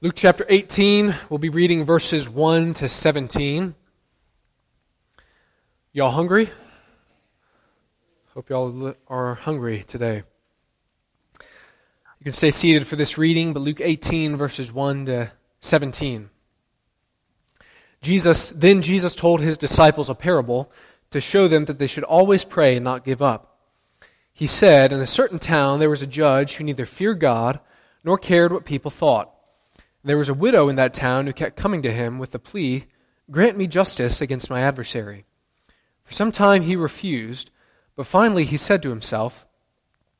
Luke chapter 18, we'll be reading verses 1 to 17. Y'all hungry? Hope y'all are hungry today. You can stay seated for this reading, but Luke 18, verses 1 to 17. Jesus, then Jesus told his disciples a parable to show them that they should always pray and not give up. He said, In a certain town there was a judge who neither feared God nor cared what people thought. There was a widow in that town who kept coming to him with the plea, Grant me justice against my adversary. For some time he refused, but finally he said to himself,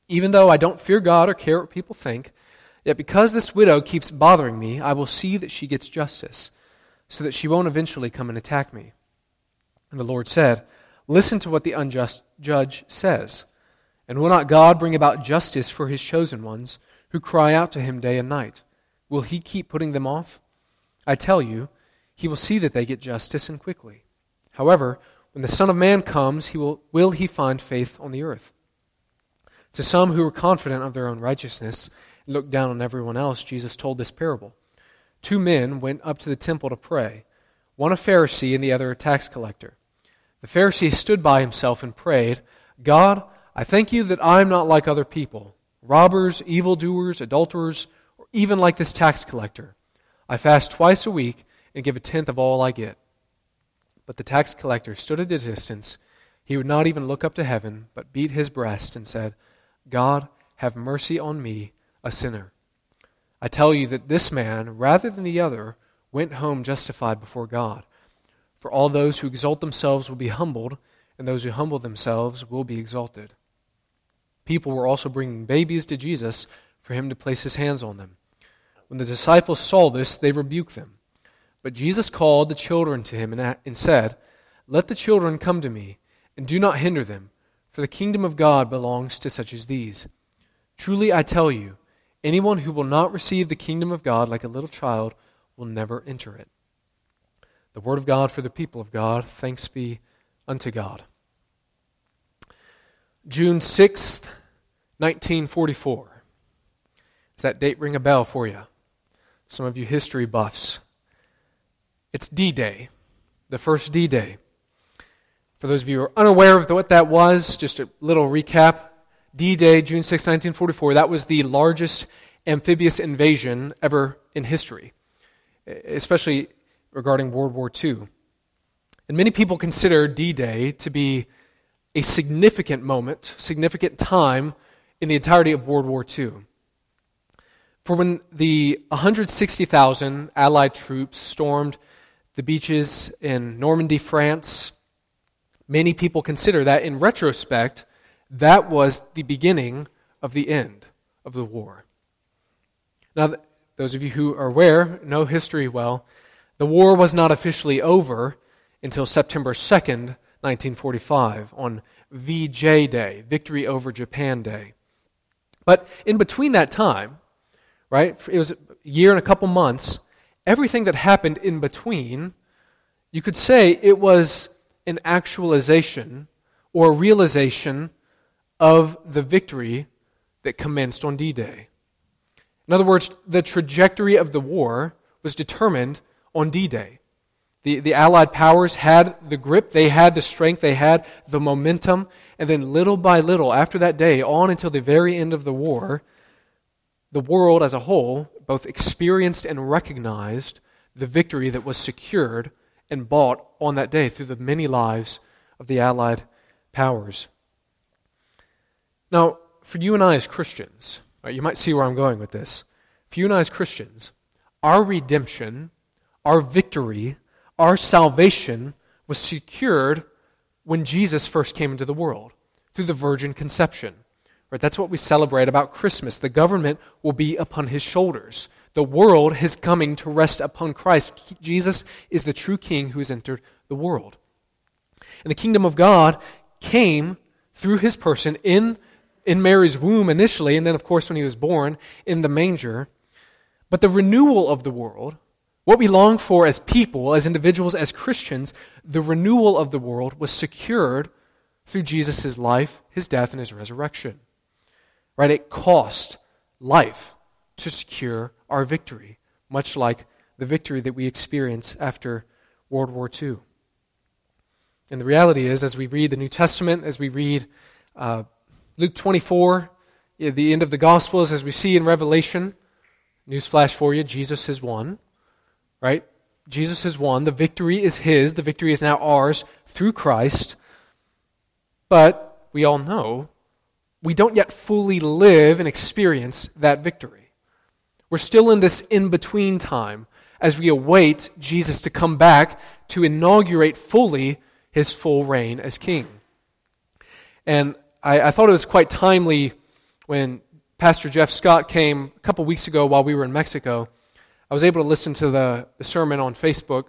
Even though I don't fear God or care what people think, yet because this widow keeps bothering me, I will see that she gets justice, so that she won't eventually come and attack me. And the Lord said, Listen to what the unjust judge says. And will not God bring about justice for his chosen ones, who cry out to him day and night? Will he keep putting them off? I tell you, he will see that they get justice and quickly. However, when the Son of Man comes, he will, will he find faith on the earth? To some who were confident of their own righteousness and looked down on everyone else, Jesus told this parable. Two men went up to the temple to pray, one a Pharisee and the other a tax collector. The Pharisee stood by himself and prayed, God, I thank you that I am not like other people, robbers, evildoers, adulterers, even like this tax collector. I fast twice a week and give a tenth of all I get. But the tax collector stood at a distance. He would not even look up to heaven, but beat his breast and said, God, have mercy on me, a sinner. I tell you that this man, rather than the other, went home justified before God. For all those who exalt themselves will be humbled, and those who humble themselves will be exalted. People were also bringing babies to Jesus for him to place his hands on them. When the disciples saw this, they rebuked them. But Jesus called the children to him and said, Let the children come to me, and do not hinder them, for the kingdom of God belongs to such as these. Truly I tell you, anyone who will not receive the kingdom of God like a little child will never enter it. The word of God for the people of God. Thanks be unto God. June 6th, 1944. Does that date ring a bell for you? Some of you history buffs. It's D Day, the first D Day. For those of you who are unaware of what that was, just a little recap. D Day, June 6, 1944, that was the largest amphibious invasion ever in history, especially regarding World War II. And many people consider D Day to be a significant moment, significant time in the entirety of World War II. For when the 160,000 Allied troops stormed the beaches in Normandy, France, many people consider that, in retrospect, that was the beginning of the end of the war. Now, those of you who are aware, know history well, the war was not officially over until September 2nd, 1945, on VJ Day, Victory over Japan Day. But in between that time, right? It was a year and a couple months. Everything that happened in between, you could say it was an actualization or realization of the victory that commenced on D Day. In other words, the trajectory of the war was determined on D Day. The, the Allied powers had the grip, they had the strength, they had the momentum, and then little by little, after that day, on until the very end of the war, the world as a whole both experienced and recognized the victory that was secured and bought on that day through the many lives of the Allied powers. Now, for you and I as Christians, right, you might see where I'm going with this. For you and I as Christians, our redemption, our victory, our salvation was secured when Jesus first came into the world through the virgin conception. Right? That's what we celebrate about Christmas. The government will be upon his shoulders. The world is coming to rest upon Christ. Jesus is the true king who has entered the world. And the kingdom of God came through his person in, in Mary's womb initially, and then, of course, when he was born in the manger. But the renewal of the world, what we long for as people, as individuals, as Christians, the renewal of the world was secured through Jesus' life, his death, and his resurrection. Right? It cost life to secure our victory. much like the victory that we experience after World War II. And the reality is, as we read the New Testament, as we read uh, Luke 24, the end of the Gospels, as we see in Revelation, newsflash for you, Jesus has won, right? Jesus has won. The victory is his. The victory is now ours through Christ. But we all know we don't yet fully live and experience that victory. We're still in this in between time as we await Jesus to come back to inaugurate fully his full reign as king. And I, I thought it was quite timely when Pastor Jeff Scott came a couple weeks ago while we were in Mexico. I was able to listen to the, the sermon on Facebook,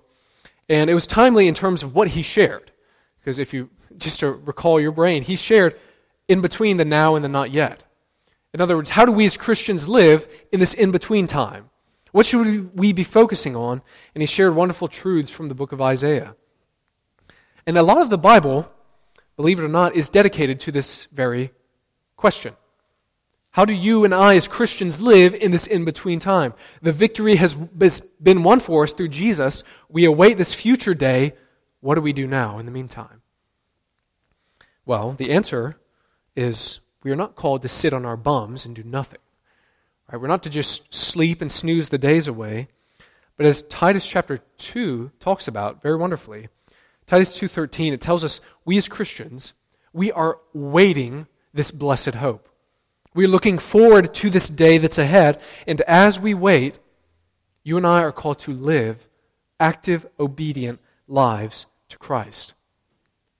and it was timely in terms of what he shared. Because if you, just to recall your brain, he shared in between the now and the not yet. In other words, how do we as Christians live in this in between time? What should we be focusing on? And he shared wonderful truths from the book of Isaiah. And a lot of the Bible, believe it or not, is dedicated to this very question. How do you and I as Christians live in this in between time? The victory has been won for us through Jesus. We await this future day. What do we do now in the meantime? Well, the answer is we are not called to sit on our bums and do nothing. Right? We're not to just sleep and snooze the days away. But as Titus chapter 2 talks about very wonderfully, Titus 2:13 it tells us we as Christians we are waiting this blessed hope. We're looking forward to this day that's ahead and as we wait you and I are called to live active obedient lives to Christ.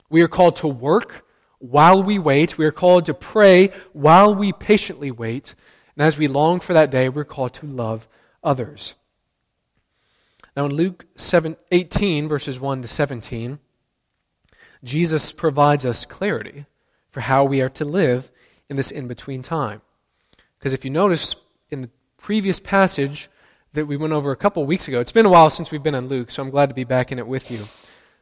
We are called to work while we wait. We are called to pray while we patiently wait. And as we long for that day, we're called to love others. Now, in Luke 7, 18, verses 1 to 17, Jesus provides us clarity for how we are to live in this in between time. Because if you notice in the previous passage that we went over a couple weeks ago, it's been a while since we've been in Luke, so I'm glad to be back in it with you.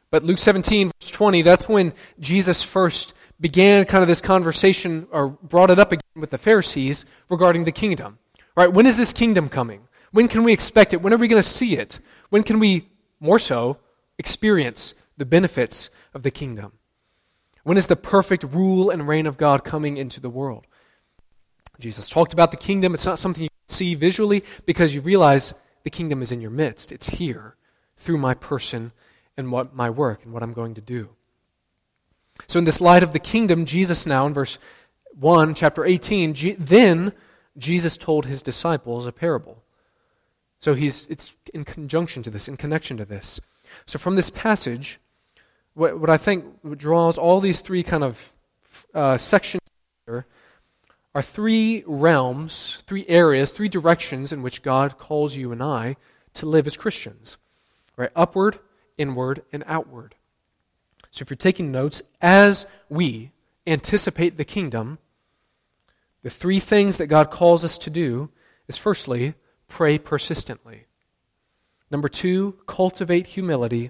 But Luke 17, verse 20, that's when Jesus first began kind of this conversation or brought it up again with the Pharisees regarding the kingdom. Right? When is this kingdom coming? When can we expect it? When are we going to see it? When can we, more so, experience the benefits of the kingdom? When is the perfect rule and reign of God coming into the world? Jesus talked about the kingdom. It's not something you see visually because you realize the kingdom is in your midst. It's here through my person and what my work and what I'm going to do. So, in this light of the kingdom, Jesus now, in verse 1, chapter 18, then Jesus told his disciples a parable. So, he's, it's in conjunction to this, in connection to this. So, from this passage, what, what I think draws all these three kind of uh, sections are three realms, three areas, three directions in which God calls you and I to live as Christians. Right? Upward, inward, and outward. So if you're taking notes, as we anticipate the kingdom, the three things that God calls us to do is firstly, pray persistently. Number two, cultivate humility.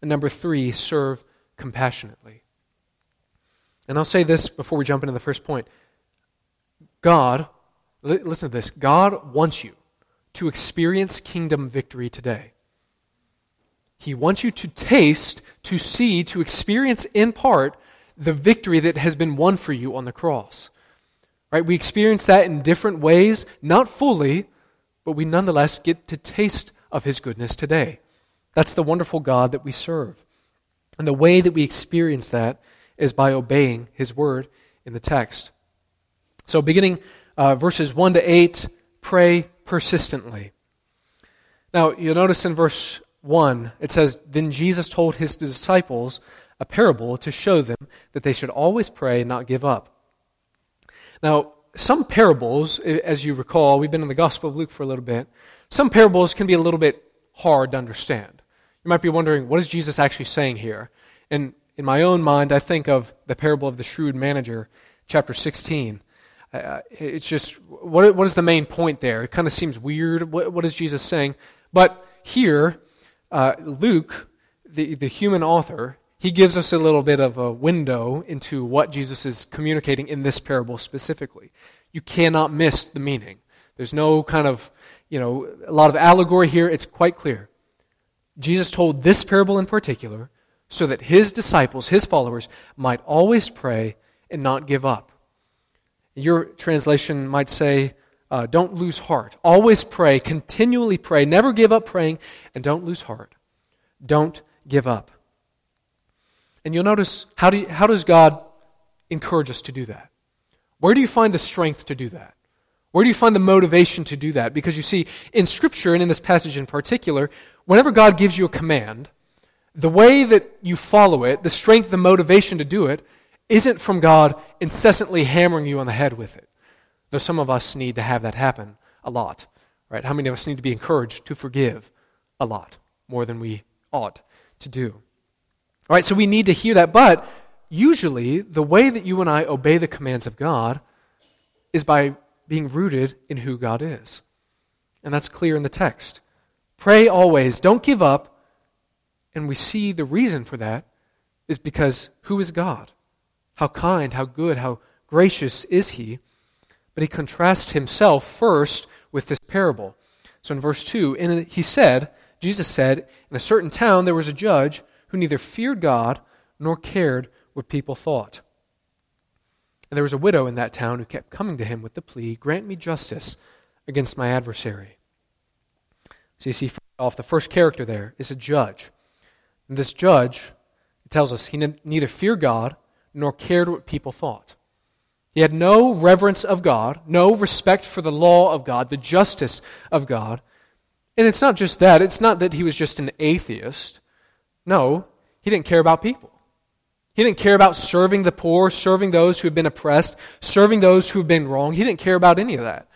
And number three, serve compassionately. And I'll say this before we jump into the first point God, listen to this God wants you to experience kingdom victory today. He wants you to taste, to see, to experience in part the victory that has been won for you on the cross. Right? We experience that in different ways, not fully, but we nonetheless get to taste of his goodness today. That's the wonderful God that we serve. And the way that we experience that is by obeying his word in the text. So, beginning uh, verses 1 to 8, pray persistently. Now, you'll notice in verse 1, it says, Then Jesus told his disciples a parable to show them that they should always pray and not give up. Now, some parables, as you recall, we've been in the Gospel of Luke for a little bit, some parables can be a little bit hard to understand. You might be wondering, what is Jesus actually saying here? And in my own mind, I think of the parable of the shrewd manager, chapter 16. Uh, it's just, what, what is the main point there? It kind of seems weird. What, what is Jesus saying? But here, uh, Luke, the, the human author, he gives us a little bit of a window into what Jesus is communicating in this parable specifically. You cannot miss the meaning. There's no kind of, you know, a lot of allegory here. It's quite clear. Jesus told this parable in particular so that his disciples, his followers, might always pray and not give up. Your translation might say, uh, don't lose heart. Always pray, continually pray, never give up praying, and don't lose heart. Don't give up. And you'll notice how, do you, how does God encourage us to do that? Where do you find the strength to do that? Where do you find the motivation to do that? Because you see, in Scripture, and in this passage in particular, whenever God gives you a command, the way that you follow it, the strength, the motivation to do it, isn't from God incessantly hammering you on the head with it. Though some of us need to have that happen a lot, right? How many of us need to be encouraged to forgive a lot, more than we ought to do? All right, so we need to hear that, but usually the way that you and I obey the commands of God is by being rooted in who God is. And that's clear in the text. Pray always, don't give up. And we see the reason for that is because who is God? How kind, how good, how gracious is He? But He contrasts Himself first with this parable. So in verse 2, and He said, Jesus said, In a certain town there was a judge who neither feared God nor cared what people thought. And there was a widow in that town who kept coming to him with the plea, Grant me justice against my adversary. So you see, off the first character there is a judge. And this judge, tells us, he neither feared God nor cared what people thought. He had no reverence of God, no respect for the law of God, the justice of God. And it's not just that. It's not that he was just an atheist. No, he didn't care about people. He didn't care about serving the poor, serving those who have been oppressed, serving those who have been wrong. He didn't care about any of that.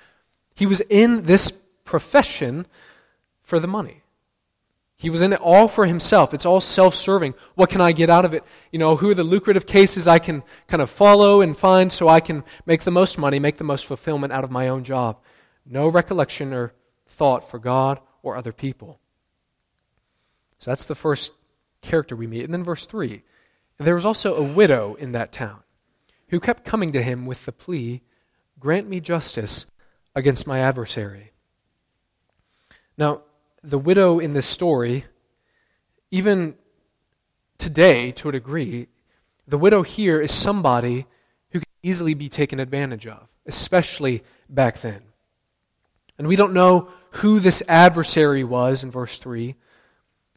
He was in this profession for the money. He was in it all for himself. It's all self serving. What can I get out of it? You know, who are the lucrative cases I can kind of follow and find so I can make the most money, make the most fulfillment out of my own job? No recollection or thought for God or other people. So that's the first character we meet. And then verse 3 There was also a widow in that town who kept coming to him with the plea, Grant me justice against my adversary. Now, the widow in this story, even today to a degree, the widow here is somebody who can easily be taken advantage of, especially back then. And we don't know who this adversary was in verse 3,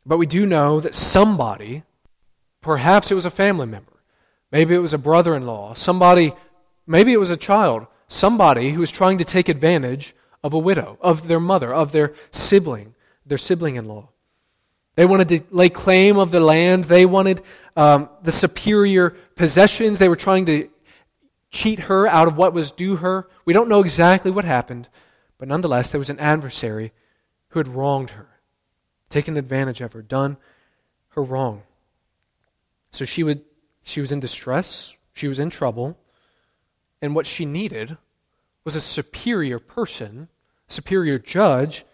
but we do know that somebody, perhaps it was a family member, maybe it was a brother in law, somebody, maybe it was a child, somebody who was trying to take advantage of a widow, of their mother, of their sibling, their sibling in law. They wanted to lay claim of the land. They wanted um, the superior possessions. They were trying to cheat her out of what was due her. We don't know exactly what happened, but nonetheless, there was an adversary who had wronged her taken advantage of her, done her wrong. So she, would, she was in distress, she was in trouble, and what she needed was a superior person, superior judge,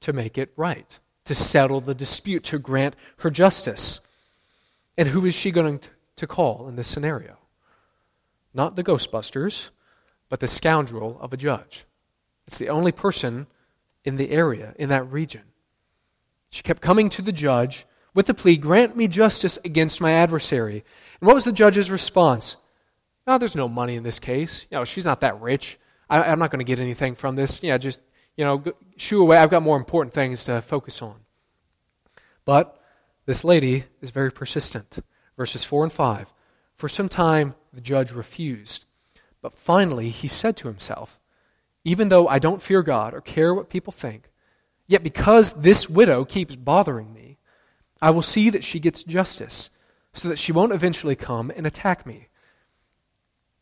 to make it right, to settle the dispute, to grant her justice. And who is she going to call in this scenario? Not the Ghostbusters, but the scoundrel of a judge. It's the only person in the area, in that region. She kept coming to the judge with the plea, Grant me justice against my adversary. And what was the judge's response? No, there's no money in this case. You know, she's not that rich. I, am not going to get anything from this. Yeah, just, you know, shoo away. I've got more important things to focus on. But this lady is very persistent. Verses 4 and 5. For some time, the judge refused. But finally, he said to himself, Even though I don't fear God or care what people think, Yet because this widow keeps bothering me, I will see that she gets justice, so that she won't eventually come and attack me.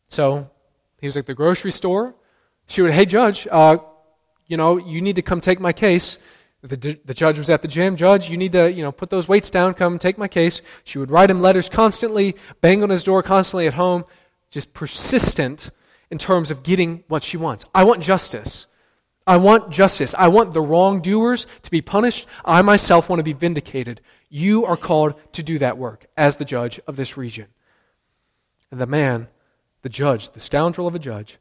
So he was at the grocery store. She would, hey, judge, uh, you know, you need to come take my case. The, the judge was at the gym. Judge, you need to, you know, put those weights down, come take my case. She would write him letters constantly, bang on his door constantly at home, just persistent in terms of getting what she wants. I want justice. I want justice. I want the wrongdoers to be punished. I myself want to be vindicated. You are called to do that work as the judge of this region. And the man, the judge, the scoundrel of a judge,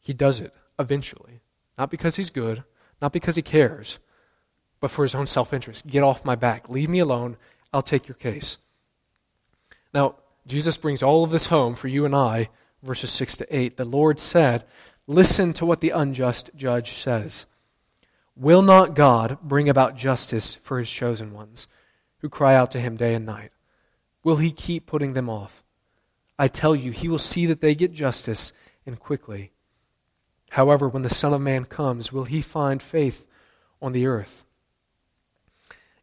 he does it eventually. Not because he's good, not because he cares, but for his own self interest. Get off my back. Leave me alone. I'll take your case. Now, Jesus brings all of this home for you and I, verses 6 to 8. The Lord said, Listen to what the unjust judge says. Will not God bring about justice for his chosen ones, who cry out to him day and night? Will he keep putting them off? I tell you, he will see that they get justice and quickly. However, when the Son of Man comes, will he find faith on the earth?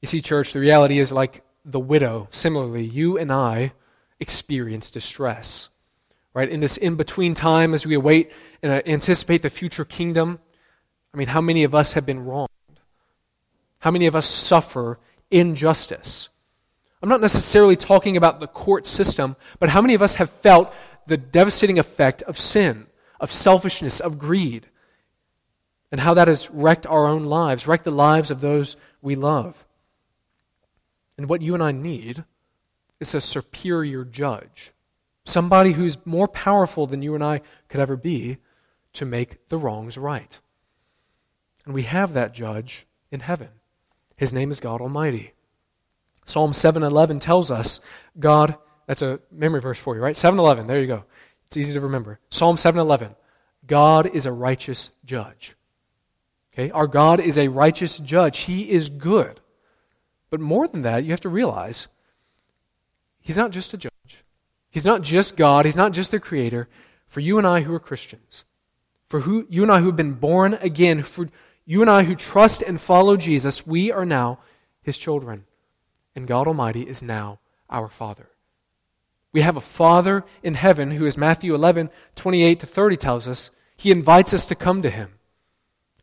You see, church, the reality is like the widow. Similarly, you and I experience distress. Right? In this in between time as we await and uh, anticipate the future kingdom, I mean, how many of us have been wronged? How many of us suffer injustice? I'm not necessarily talking about the court system, but how many of us have felt the devastating effect of sin, of selfishness, of greed, and how that has wrecked our own lives, wrecked the lives of those we love? And what you and I need is a superior judge, somebody who's more powerful than you and I could ever be to make the wrongs right. And we have that judge in heaven. His name is God Almighty. Psalm 7:11 tells us God, that's a memory verse for you, right? 7:11, there you go. It's easy to remember. Psalm 7:11. God is a righteous judge. Okay? Our God is a righteous judge. He is good. But more than that, you have to realize he's not just a judge. He's not just God, he's not just the creator. For you and I who are Christians, for who you and I who have been born again, for you and I who trust and follow Jesus, we are now his children. And God Almighty is now our Father. We have a Father in heaven who, as Matthew 11, 28 to 30 tells us, he invites us to come to him.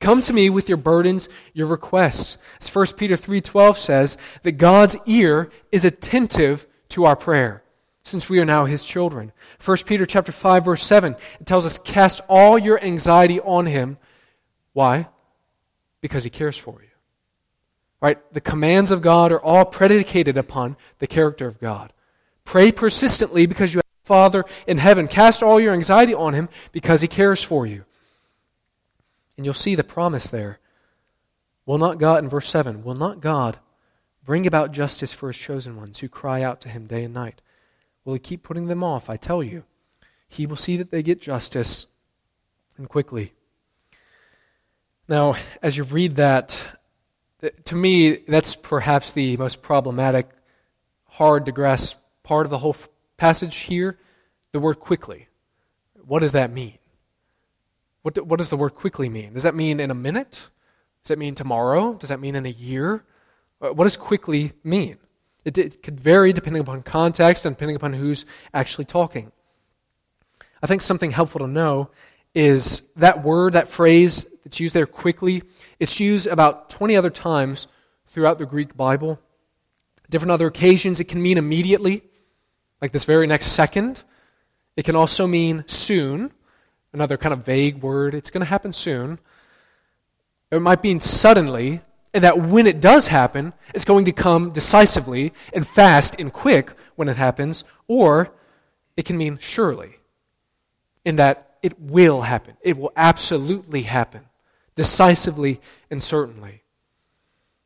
Come to me with your burdens, your requests. As 1 Peter 3:12 says, that God's ear is attentive to our prayer, since we are now his children. 1 Peter chapter 5 verse 7, it tells us cast all your anxiety on him. Why? because he cares for you. Right? The commands of God are all predicated upon the character of God. Pray persistently because you have a Father in heaven. Cast all your anxiety on him because he cares for you. And you'll see the promise there. Will not God, in verse 7, will not God bring about justice for his chosen ones who cry out to him day and night? Will he keep putting them off? I tell you. He will see that they get justice and quickly. Now, as you read that, to me, that's perhaps the most problematic, hard to grasp part of the whole passage here the word quickly. What does that mean? What, do, what does the word quickly mean? Does that mean in a minute? Does that mean tomorrow? Does that mean in a year? Uh, what does quickly mean? It, it could vary depending upon context and depending upon who's actually talking. I think something helpful to know is that word, that phrase that's used there quickly. It's used about 20 other times throughout the Greek Bible. Different other occasions, it can mean immediately, like this very next second. It can also mean soon, another kind of vague word. It's going to happen soon. It might mean suddenly, and that when it does happen, it's going to come decisively and fast and quick when it happens, or it can mean surely, in that it will happen. It will absolutely happen decisively and certainly.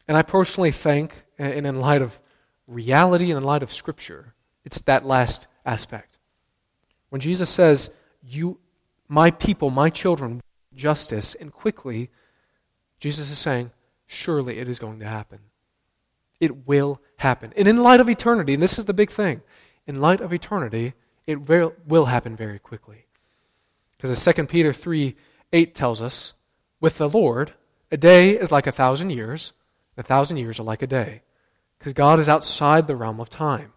And I personally think, and in light of reality and in light of Scripture, it's that last aspect. When Jesus says, You, my people, my children, justice, and quickly, Jesus is saying, Surely it is going to happen. It will happen. And in light of eternity, and this is the big thing, in light of eternity, it will, will happen very quickly. Because as 2 Peter 3 8 tells us, with the Lord, a day is like a thousand years, a thousand years are like a day, because God is outside the realm of time.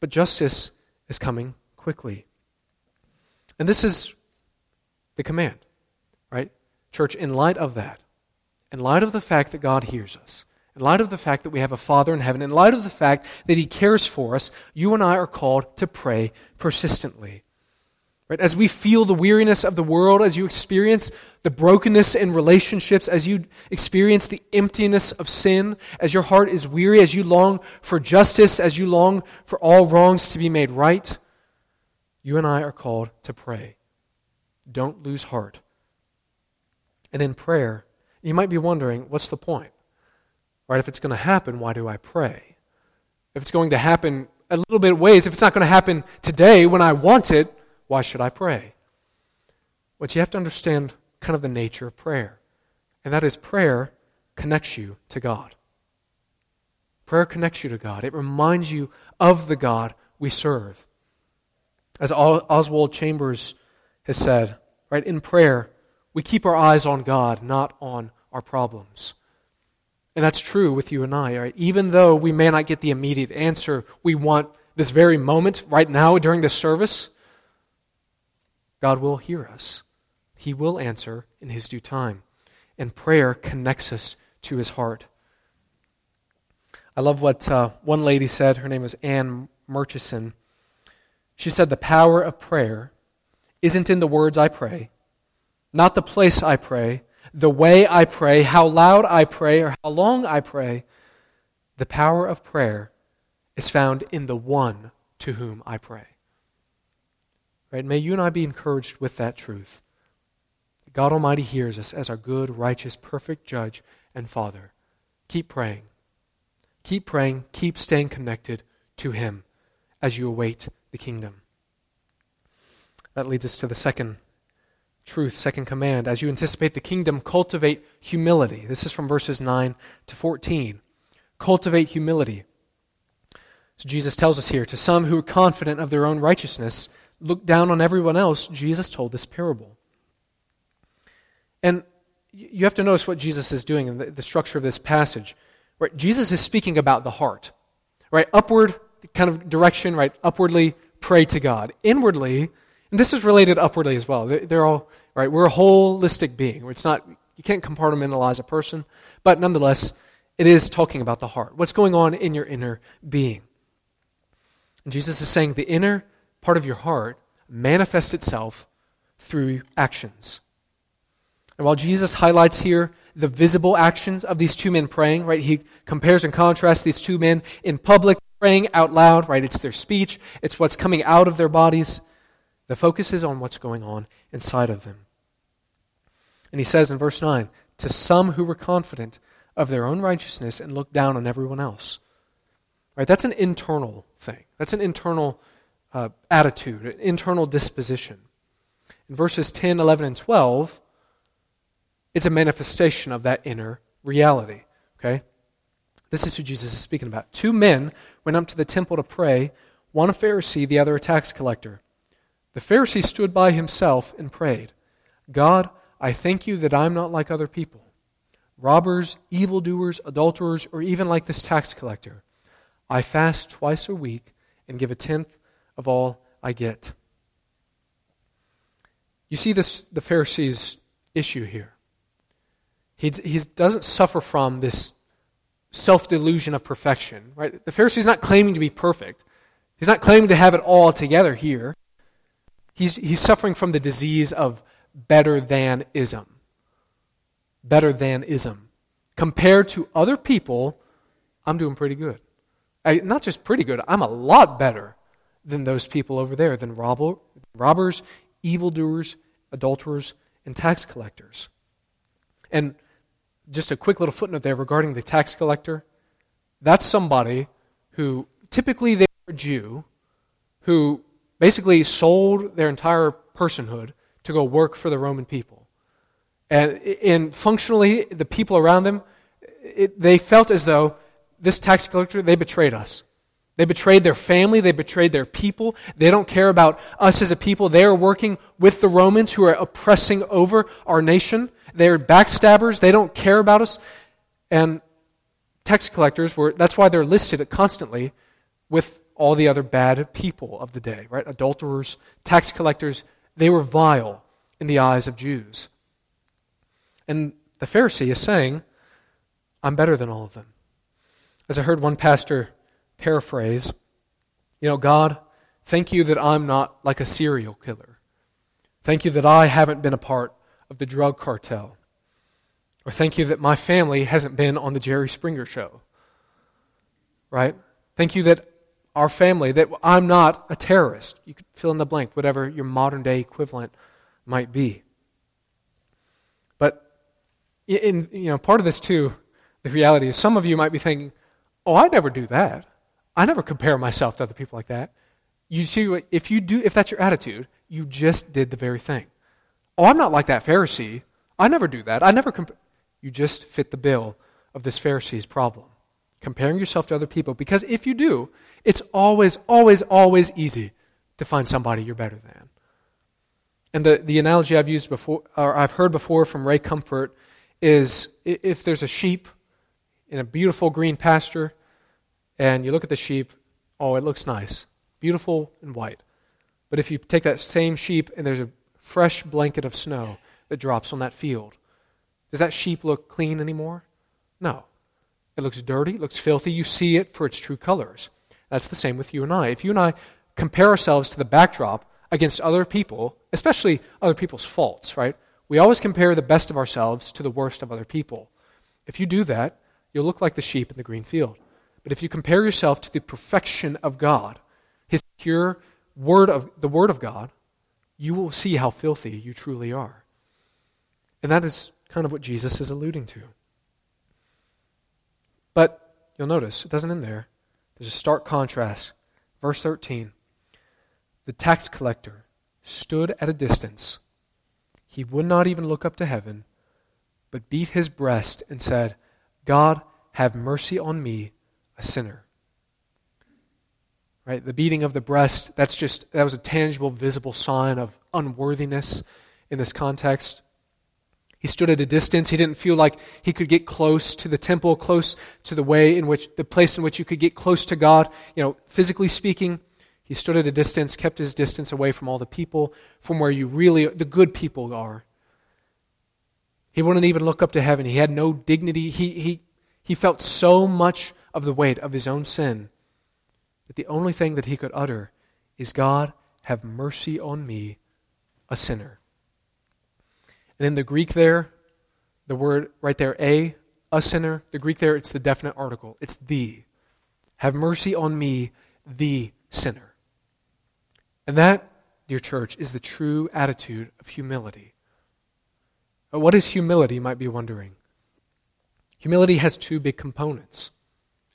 But justice is coming quickly. And this is the command, right? Church, in light of that, in light of the fact that God hears us, in light of the fact that we have a Father in heaven, in light of the fact that He cares for us, you and I are called to pray persistently. Right? As we feel the weariness of the world, as you experience the brokenness in relationships, as you experience the emptiness of sin, as your heart is weary, as you long for justice, as you long for all wrongs to be made right, you and I are called to pray. Don't lose heart. And in prayer, you might be wondering, what's the point? Right? If it's going to happen, why do I pray? If it's going to happen a little bit ways, if it's not going to happen today when I want it, why should I pray? What you have to understand kind of the nature of prayer. And that is prayer connects you to God. Prayer connects you to God. It reminds you of the God we serve. As Oswald Chambers has said, right, in prayer, we keep our eyes on God, not on our problems. And that's true with you and I, right? Even though we may not get the immediate answer we want this very moment, right now, during this service, God will hear us. He will answer in His due time. And prayer connects us to His heart. I love what uh, one lady said. Her name was Anne Murchison. She said, The power of prayer isn't in the words I pray, not the place I pray, the way I pray, how loud I pray, or how long I pray. The power of prayer is found in the one to whom I pray. Right? May you and I be encouraged with that truth. God Almighty hears us as our good, righteous, perfect judge and Father. Keep praying. Keep praying. Keep staying connected to Him as you await the kingdom. That leads us to the second truth, second command. As you anticipate the kingdom, cultivate humility. This is from verses 9 to 14. Cultivate humility. So Jesus tells us here to some who are confident of their own righteousness, look down on everyone else. Jesus told this parable. And you have to notice what Jesus is doing in the, the structure of this passage. Right? Jesus is speaking about the heart. Right? Upward kind of direction, right? Upwardly pray to God. Inwardly, and this is related upwardly as well. They're all, right? We're a holistic being. It's not, you can't compartmentalize a person, but nonetheless, it is talking about the heart. What's going on in your inner being? And Jesus is saying the inner part of your heart manifests itself through actions. And while Jesus highlights here the visible actions of these two men praying, right, he compares and contrasts these two men in public praying out loud, right? It's their speech, it's what's coming out of their bodies. The focus is on what's going on inside of them. And he says in verse 9, to some who were confident of their own righteousness and looked down on everyone else. Right? That's an internal thing. That's an internal uh, attitude, an internal disposition. In verses 10, 11, and 12, it's a manifestation of that inner reality. Okay? This is who Jesus is speaking about. Two men went up to the temple to pray, one a Pharisee, the other a tax collector. The Pharisee stood by himself and prayed, God, I thank you that I'm not like other people robbers, evildoers, adulterers, or even like this tax collector. I fast twice a week and give a tenth of all I get. You see this the Pharisee's issue here. He, doesn't suffer from this self delusion of perfection. Right? The Pharisee's not claiming to be perfect. He's not claiming to have it all together here. He's, he's suffering from the disease of better than ism. Better than ism. Compared to other people, I'm doing pretty good. I, not just pretty good, I'm a lot better than those people over there, than robber, robbers, evildoers, adulterers, and tax collectors. And just a quick little footnote there regarding the tax collector. That's somebody who typically they're a Jew who basically sold their entire personhood to go work for the Roman people. And, and functionally, the people around them, it, they felt as though this tax collector, they betrayed us. They betrayed their family. They betrayed their people. They don't care about us as a people. They are working with the Romans who are oppressing over our nation. They're backstabbers. They don't care about us. And tax collectors were, that's why they're listed constantly with all the other bad people of the day, right? Adulterers, tax collectors, they were vile in the eyes of Jews. And the Pharisee is saying, I'm better than all of them. As I heard one pastor paraphrase, you know, God, thank you that I'm not like a serial killer. Thank you that I haven't been a part of the drug cartel. Or thank you that my family hasn't been on the Jerry Springer show. Right? Thank you that our family, that I'm not a terrorist. You could fill in the blank, whatever your modern day equivalent might be. But In, you know, part of this too, the reality is some of you might be thinking, oh, I'd never do that. I never compare myself to other people like that. You see, if you do, if that's your attitude, you just did the very thing. Oh, I'm not like that Pharisee. I never do that. I never comp-. You just fit the bill of this Pharisee's problem. Comparing yourself to other people. Because if you do, it's always, always, always easy to find somebody you're better than. And the, the analogy I've used before, or I've heard before from Ray Comfort, is if there's a sheep in a beautiful green pasture, and you look at the sheep, oh, it looks nice, beautiful and white. But if you take that same sheep and there's a fresh blanket of snow that drops on that field, does that sheep look clean anymore? No. It looks dirty, it looks filthy. You see it for its true colors. That's the same with you and I. If you and I compare ourselves to the backdrop against other people, especially other people's faults, right? We always compare the best of ourselves to the worst of other people. If you do that, you'll look like the sheep in the green field. But if you compare yourself to the perfection of God, His pure word of the Word of God, you will see how filthy you truly are. And that is kind of what Jesus is alluding to. But you'll notice it doesn't end there. There's a stark contrast. Verse 13 The tax collector stood at a distance. He would not even look up to heaven, but beat his breast and said, God, have mercy on me, a sinner. Right? The beating of the breast, that's just that was a tangible, visible sign of unworthiness in this context. He stood at a distance. He didn't feel like he could get close to the temple, close to the way in which, the place in which you could get close to God. You know, physically speaking, he stood at a distance, kept his distance away from all the people, from where you really, the good people are. He wouldn't even look up to heaven. He had no dignity. He, he, he felt so much of the weight of his own sin that the only thing that he could utter is, God, have mercy on me, a sinner. And in the Greek there, the word right there, a, a sinner, the Greek there, it's the definite article. It's the. Have mercy on me, the sinner. And that, dear church, is the true attitude of humility. What is humility, you might be wondering? Humility has two big components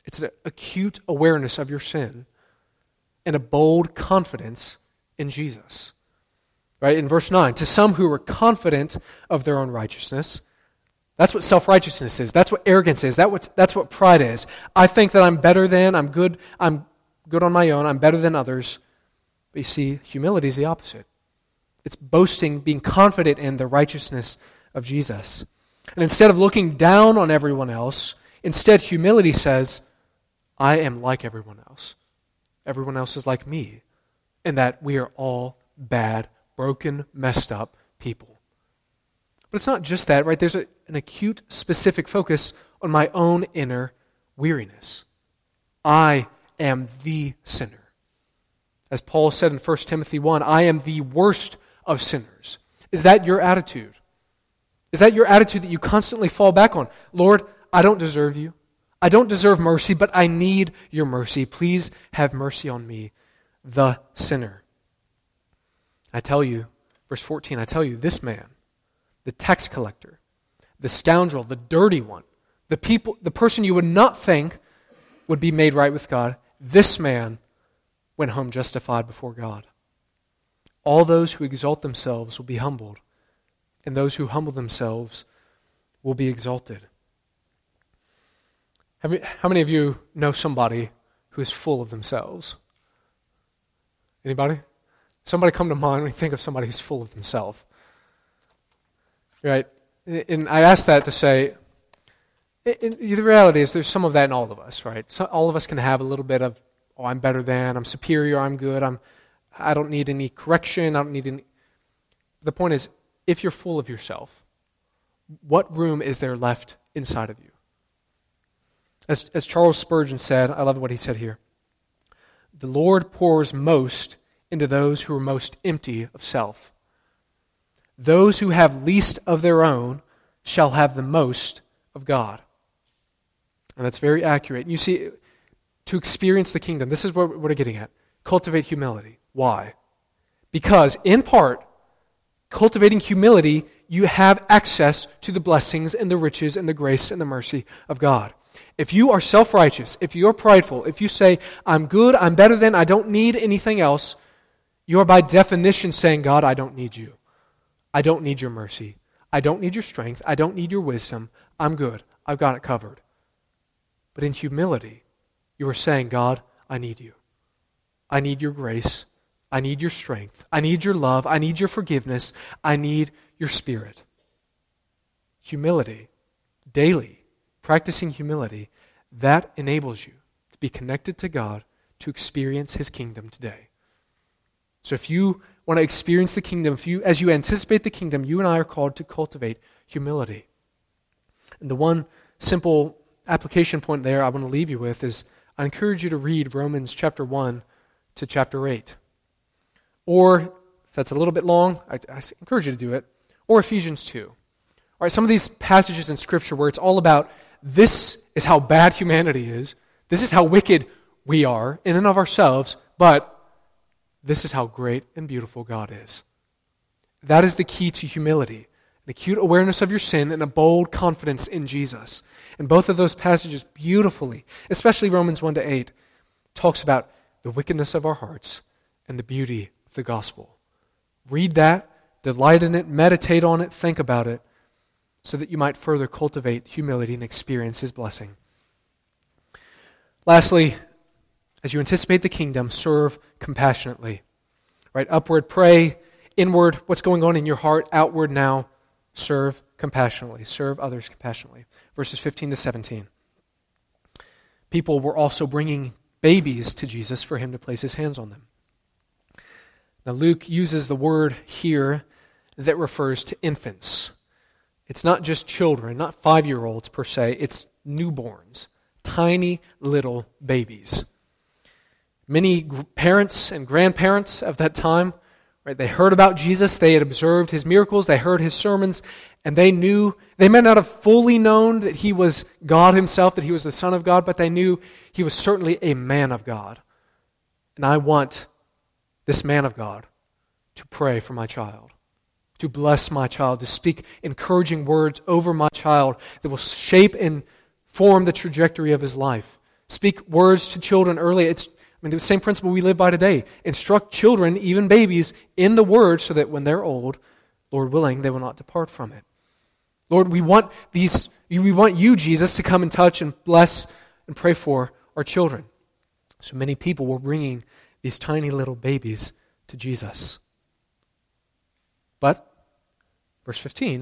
it's an acute awareness of your sin and a bold confidence in Jesus. Right? In verse 9, to some who were confident of their own righteousness, that's what self righteousness is. That's what arrogance is. That what, that's what pride is. I think that I'm better than, I'm good, I'm good on my own, I'm better than others. But you see, humility is the opposite. It's boasting, being confident in the righteousness of Jesus. And instead of looking down on everyone else, instead, humility says, I am like everyone else. Everyone else is like me. And that we are all bad broken, messed up people. But it's not just that, right? There's a, an acute, specific focus on my own inner weariness. I am the sinner. As Paul said in 1 Timothy 1, I am the worst of sinners. Is that your attitude? Is that your attitude that you constantly fall back on? Lord, I don't deserve you. I don't deserve mercy, but I need your mercy. Please have mercy on me, the sinner. I tell you, verse 14, I tell you, this man, the tax collector, the scoundrel, the dirty one, the people the person you would not think would be made right with God, this man went home justified before God. All those who exalt themselves will be humbled, and those who humble themselves will be exalted. You, how many of you know somebody who is full of themselves? Anybody? Somebody come to mind when you think of somebody who's full of themselves. Right? And I ask that to say, the reality is there's some of that in all of us, right? So all of us can have a little bit of, oh, I'm better than, I'm superior, I'm good, I'm, I don't need any correction, I don't need any. The point is, if you're full of yourself, what room is there left inside of you? As, as Charles Spurgeon said, I love what he said here. The Lord pours most into those who are most empty of self. Those who have least of their own shall have the most of God. And that's very accurate. You see, to experience the kingdom, this is what we're getting at. Cultivate humility. Why? Because, in part, cultivating humility, you have access to the blessings and the riches and the grace and the mercy of God. If you are self righteous, if you're prideful, if you say, I'm good, I'm better than, I don't need anything else, you are by definition saying, God, I don't need you. I don't need your mercy. I don't need your strength. I don't need your wisdom. I'm good. I've got it covered. But in humility, you are saying, God, I need you. I need your grace. I need your strength. I need your love. I need your forgiveness. I need your spirit. Humility, daily, practicing humility, that enables you to be connected to God to experience his kingdom today. So if you want to experience the kingdom, if you as you anticipate the kingdom, you and I are called to cultivate humility. And the one simple application point there I want to leave you with is I encourage you to read Romans chapter 1 to chapter 8. Or, if that's a little bit long, I, I encourage you to do it, or Ephesians 2. All right, some of these passages in Scripture where it's all about this is how bad humanity is, this is how wicked we are in and of ourselves, but this is how great and beautiful God is. That is the key to humility an acute awareness of your sin and a bold confidence in Jesus. And both of those passages beautifully, especially Romans 1 to 8, talks about the wickedness of our hearts and the beauty of the gospel. Read that, delight in it, meditate on it, think about it, so that you might further cultivate humility and experience his blessing. Lastly, as you anticipate the kingdom, serve compassionately. Right? Upward, pray. Inward, what's going on in your heart. Outward, now, serve compassionately. Serve others compassionately. Verses 15 to 17. People were also bringing babies to Jesus for him to place his hands on them. Now, Luke uses the word here that refers to infants. It's not just children, not five year olds per se, it's newborns, tiny little babies. Many parents and grandparents of that time, right, they heard about Jesus, they had observed his miracles, they heard his sermons, and they knew, they may not have fully known that he was God himself, that he was the Son of God, but they knew he was certainly a man of God. And I want this man of God to pray for my child, to bless my child, to speak encouraging words over my child that will shape and form the trajectory of his life. Speak words to children early. It's I mean, the same principle we live by today. Instruct children, even babies, in the word so that when they're old, Lord willing, they will not depart from it. Lord, we want these, we want you, Jesus, to come and touch and bless and pray for our children. So many people were bringing these tiny little babies to Jesus. But, verse 15,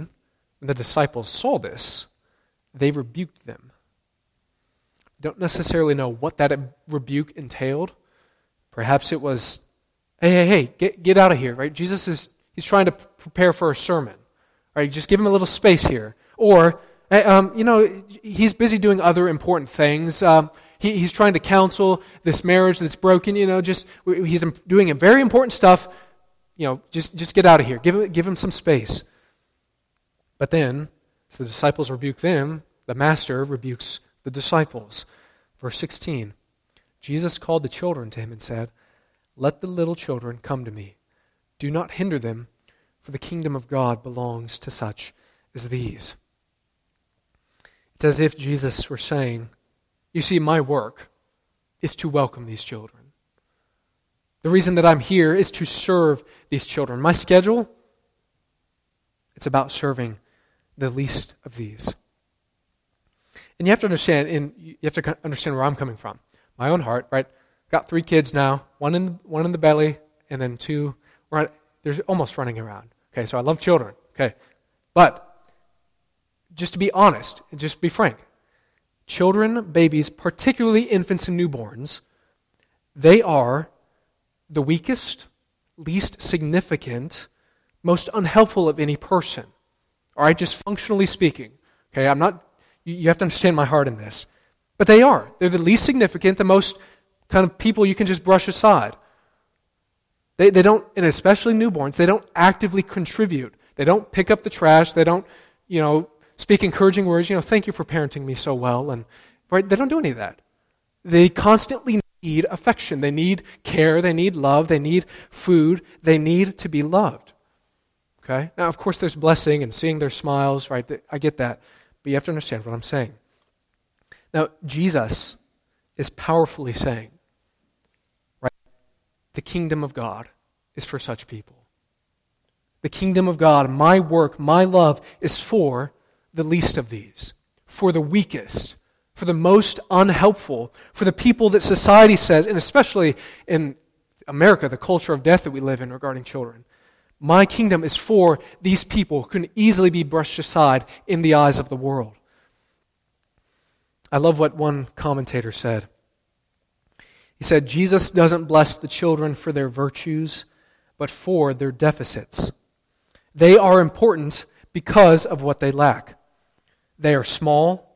when the disciples saw this, they rebuked them don't necessarily know what that rebuke entailed. Perhaps it was, hey, hey, hey, get, get out of here, right? Jesus is, he's trying to prepare for a sermon, right? Just give him a little space here. Or, um, you know, he's busy doing other important things. Um, he, he's trying to counsel this marriage that's broken, you know, just, he's doing very important stuff. You know, just, just get out of here. Give him, give him some space. But then, as the disciples rebuke them, the master rebukes the disciples. Verse 16 Jesus called the children to him and said, Let the little children come to me. Do not hinder them, for the kingdom of God belongs to such as these. It's as if Jesus were saying, You see, my work is to welcome these children. The reason that I'm here is to serve these children. My schedule, it's about serving the least of these. And you have to understand, and you have to understand where I'm coming from. My own heart, right? Got three kids now, one in one in the belly, and then two. Right, they're almost running around. Okay, so I love children. Okay, but just to be honest and just be frank, children, babies, particularly infants and newborns, they are the weakest, least significant, most unhelpful of any person. All right, just functionally speaking. Okay, I'm not you have to understand my heart in this. But they are. They're the least significant, the most kind of people you can just brush aside. They, they don't, and especially newborns, they don't actively contribute. They don't pick up the trash. They don't, you know, speak encouraging words. You know, thank you for parenting me so well. And right, they don't do any of that. They constantly need affection. They need care. They need love. They need food. They need to be loved. Okay? Now, of course, there's blessing and seeing their smiles, right? I get that. But you have to understand what I'm saying. Now, Jesus is powerfully saying, right? The kingdom of God is for such people. The kingdom of God, my work, my love, is for the least of these, for the weakest, for the most unhelpful, for the people that society says, and especially in America, the culture of death that we live in regarding children. My kingdom is for these people who can easily be brushed aside in the eyes of the world. I love what one commentator said. He said, Jesus doesn't bless the children for their virtues, but for their deficits. They are important because of what they lack. They are small,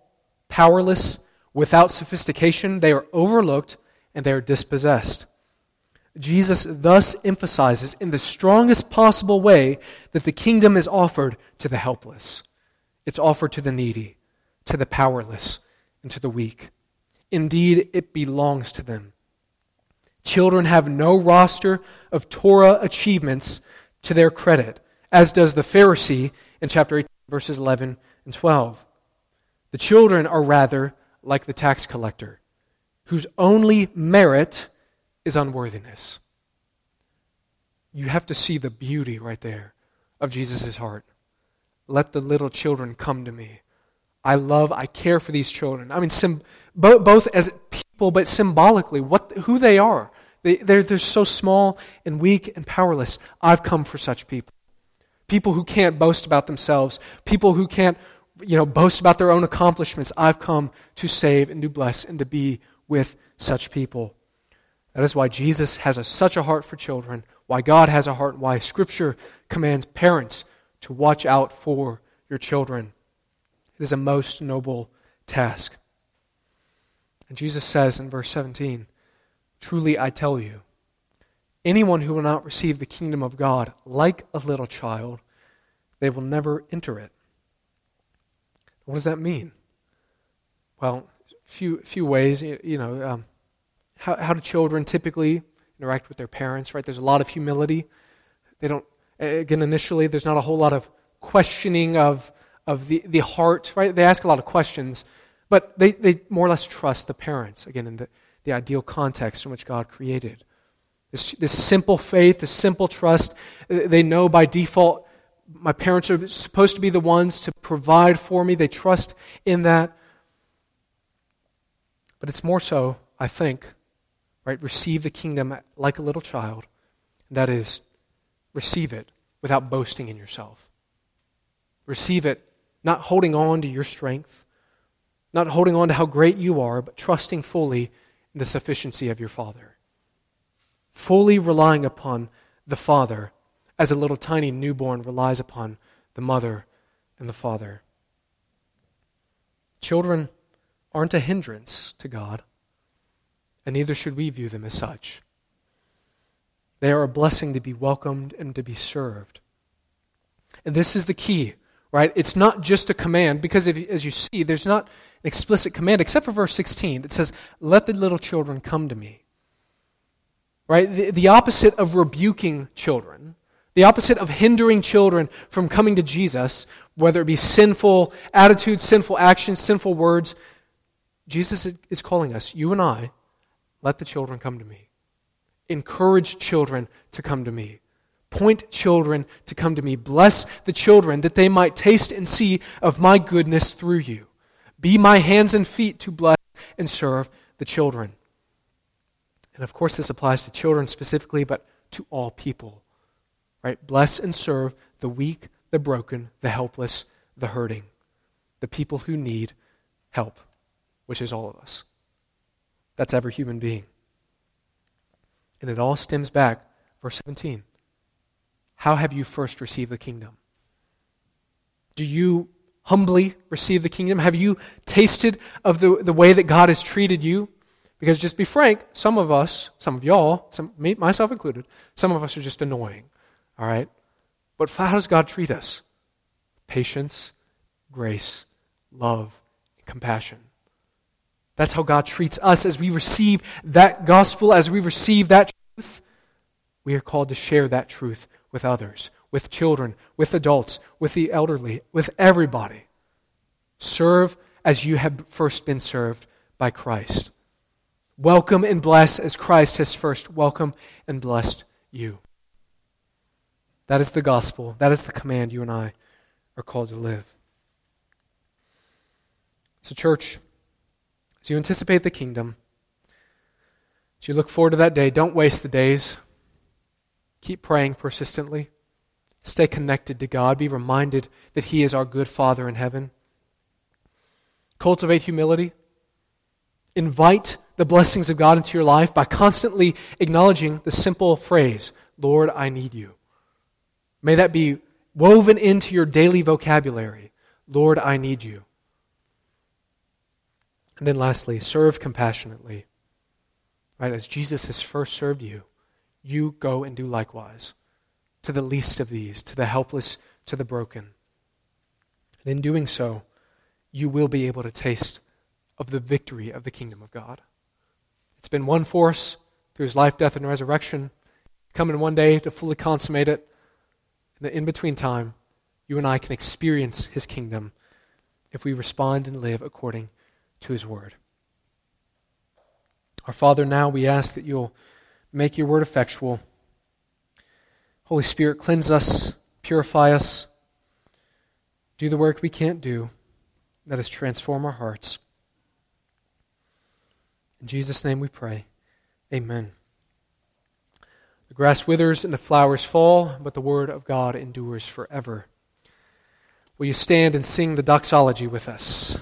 powerless, without sophistication, they are overlooked, and they are dispossessed. Jesus thus emphasizes in the strongest possible way that the kingdom is offered to the helpless. It's offered to the needy, to the powerless, and to the weak. Indeed, it belongs to them. Children have no roster of Torah achievements to their credit, as does the Pharisee in chapter 18, verses 11 and 12. The children are rather like the tax collector, whose only merit is unworthiness. You have to see the beauty right there of Jesus' heart. Let the little children come to me. I love, I care for these children. I mean, sim, both, both as people, but symbolically, what, who they are. They, they're, they're so small and weak and powerless. I've come for such people. People who can't boast about themselves, people who can't you know, boast about their own accomplishments. I've come to save and to bless and to be with such people. That is why Jesus has a, such a heart for children, why God has a heart, why Scripture commands parents to watch out for your children. It is a most noble task. And Jesus says in verse 17, Truly I tell you, anyone who will not receive the kingdom of God like a little child, they will never enter it. What does that mean? Well, few few ways. You know, um, how how do children typically interact with their parents? Right. There's a lot of humility. They don't. Again, initially, there's not a whole lot of questioning of of the, the heart, right? They ask a lot of questions, but they, they more or less trust the parents, again, in the, the ideal context in which God created. This, this simple faith, this simple trust, they know by default my parents are supposed to be the ones to provide for me. They trust in that. But it's more so, I think, right? Receive the kingdom like a little child. That is, receive it without boasting in yourself. Receive it not holding on to your strength, not holding on to how great you are, but trusting fully in the sufficiency of your Father. Fully relying upon the Father as a little tiny newborn relies upon the mother and the father. Children aren't a hindrance to God, and neither should we view them as such. They are a blessing to be welcomed and to be served. And this is the key right? It's not just a command, because if, as you see, there's not an explicit command, except for verse 16 that says, Let the little children come to me. Right? The, the opposite of rebuking children, the opposite of hindering children from coming to Jesus, whether it be sinful attitudes, sinful actions, sinful words, Jesus is calling us, you and I, let the children come to me. Encourage children to come to me. Point children to come to me. Bless the children that they might taste and see of my goodness through you. Be my hands and feet to bless and serve the children. And of course, this applies to children specifically, but to all people. Right? Bless and serve the weak, the broken, the helpless, the hurting, the people who need help, which is all of us. That's every human being. And it all stems back, verse 17 how have you first received the kingdom? Do you humbly receive the kingdom? Have you tasted of the, the way that God has treated you? Because just be frank, some of us, some of y'all, some, me, myself included, some of us are just annoying. All right? But how does God treat us? Patience, grace, love, compassion. That's how God treats us as we receive that gospel, as we receive that truth. We are called to share that truth with others. with children, with adults, with the elderly, with everybody. Serve as you have first been served by Christ. Welcome and bless as Christ has first welcomed and blessed you. That is the gospel. That is the command you and I are called to live. So, church, as you anticipate the kingdom, as you look forward to that day, don't waste the days. Keep praying persistently. Stay connected to God. Be reminded that He is our good Father in heaven. Cultivate humility. Invite the blessings of God into your life by constantly acknowledging the simple phrase, Lord, I need you. May that be woven into your daily vocabulary. Lord, I need you. And then lastly, serve compassionately. Right? As Jesus has first served you, you go and do likewise to the least of these, to the helpless, to the broken. And in doing so, you will be able to taste of the victory of the kingdom of God. It's been one force through his life, death, and resurrection, coming one day to fully consummate it. In the in between time, you and I can experience his kingdom if we respond and live according to his word. Our Father, now we ask that you'll make your word effectual. Holy Spirit, cleanse us, purify us, do the work we can't do. That is, transform our hearts. In Jesus' name we pray. Amen. Grass withers and the flowers fall, but the word of God endures forever. Will you stand and sing the doxology with us?